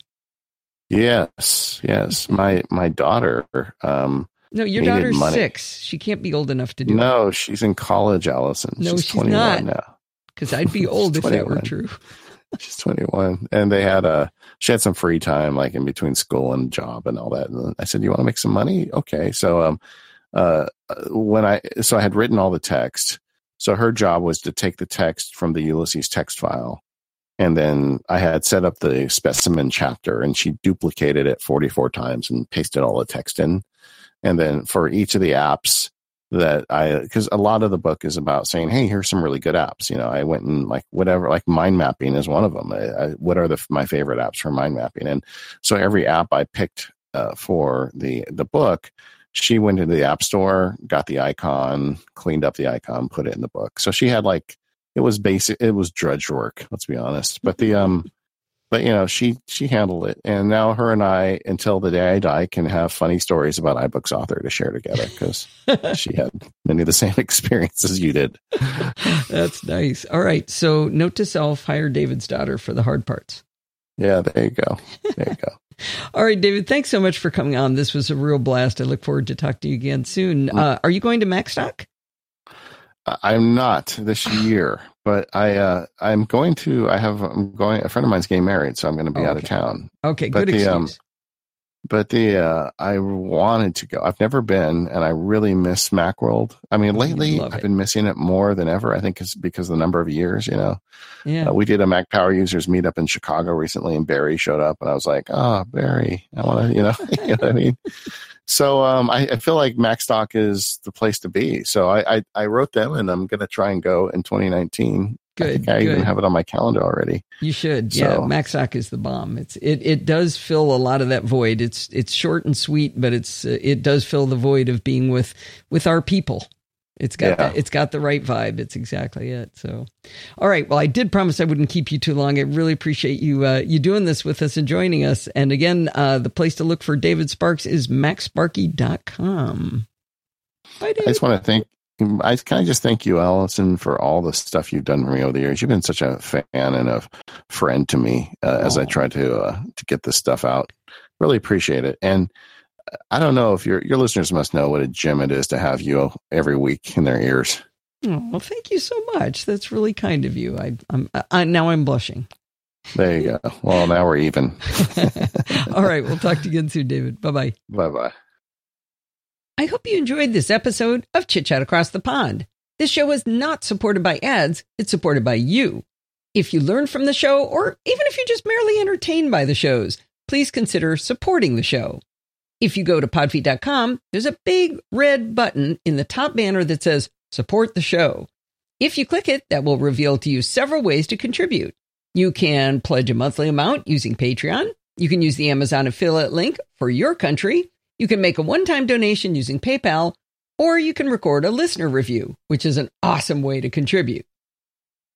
Yes, yes. My my daughter. Um, no, your daughter's money. six. She can't be old enough to do. No, it. she's in college, Allison. No, she's, she's not. now. Because I'd be (laughs) old if that were true. (laughs) she's twenty one, and they had a she had some free time, like in between school and job and all that. And I said, "You want to make some money? Okay." So um, uh, when I so I had written all the text. So her job was to take the text from the Ulysses text file, and then I had set up the specimen chapter, and she duplicated it 44 times and pasted all the text in. And then for each of the apps that I, because a lot of the book is about saying, hey, here's some really good apps. You know, I went and like whatever, like mind mapping is one of them. I, I, what are the my favorite apps for mind mapping? And so every app I picked uh, for the the book she went into the app store, got the icon, cleaned up the icon, put it in the book. So she had like it was basic it was drudge work, let's be honest. But the um but you know, she she handled it. And now her and I, until the day I die, can have funny stories about iBooks author to share together because (laughs) she had many of the same (laughs) experiences you did. That's nice. All right. So note to self, hire David's daughter for the hard parts. Yeah, there you go. There you go. All right, David, thanks so much for coming on. This was a real blast. I look forward to talking to you again soon. Mm. Uh, are you going to Macstock? I'm not this (sighs) year, but I uh, I'm going to. I have I'm going. A friend of mine's getting married, so I'm going to be oh, okay. out of town. Okay, but good the, um, but the uh, I wanted to go. I've never been, and I really miss MacWorld. I mean, lately I've been missing it more than ever. I think it's because of the number of years. You know, yeah. Uh, we did a Mac Power Users meetup in Chicago recently, and Barry showed up, and I was like, "Oh, Barry, I want to," you know, (laughs) you know what I mean. So um, I, I, feel like Macstock is the place to be. So I, I, I wrote them, and I'm going to try and go in 2019 Good. I I good. even have it on my calendar already. You should. So. Yeah, Macstock is the bomb. It's it it does fill a lot of that void. It's it's short and sweet, but it's uh, it does fill the void of being with with our people. It's got yeah. that, it's got the right vibe. It's exactly it. So, all right. Well, I did promise I wouldn't keep you too long. I really appreciate you uh, you doing this with us and joining us. And again, uh, the place to look for David Sparks is macsparky.com. Bye, David. I just want to thank I kind of just thank you, Allison, for all the stuff you've done for me over the years. You've been such a fan and a friend to me uh, as I try to uh, to get this stuff out. Really appreciate it. And I don't know if your your listeners must know what a gem it is to have you every week in their ears. Oh, well, thank you so much. That's really kind of you. I, I'm I, now I'm blushing. There you go. Well, now we're even. (laughs) all right, we'll talk to you again soon, David. Bye bye. Bye bye. I hope you enjoyed this episode of Chit Chat Across the Pond. This show is not supported by ads, it's supported by you. If you learn from the show, or even if you're just merely entertained by the shows, please consider supporting the show. If you go to podfeet.com, there's a big red button in the top banner that says Support the Show. If you click it, that will reveal to you several ways to contribute. You can pledge a monthly amount using Patreon. You can use the Amazon affiliate link for your country. You can make a one time donation using PayPal, or you can record a listener review, which is an awesome way to contribute.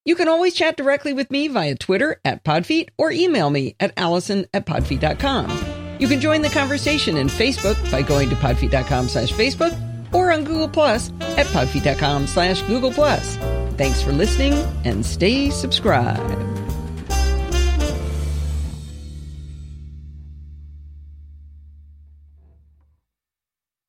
You can always chat directly with me via Twitter at Podfeet or email me at allison at podfeet.com. You can join the conversation in Facebook by going to podfeet.com slash Facebook or on Google Plus at podfeet.com slash Google Plus. Thanks for listening and stay subscribed.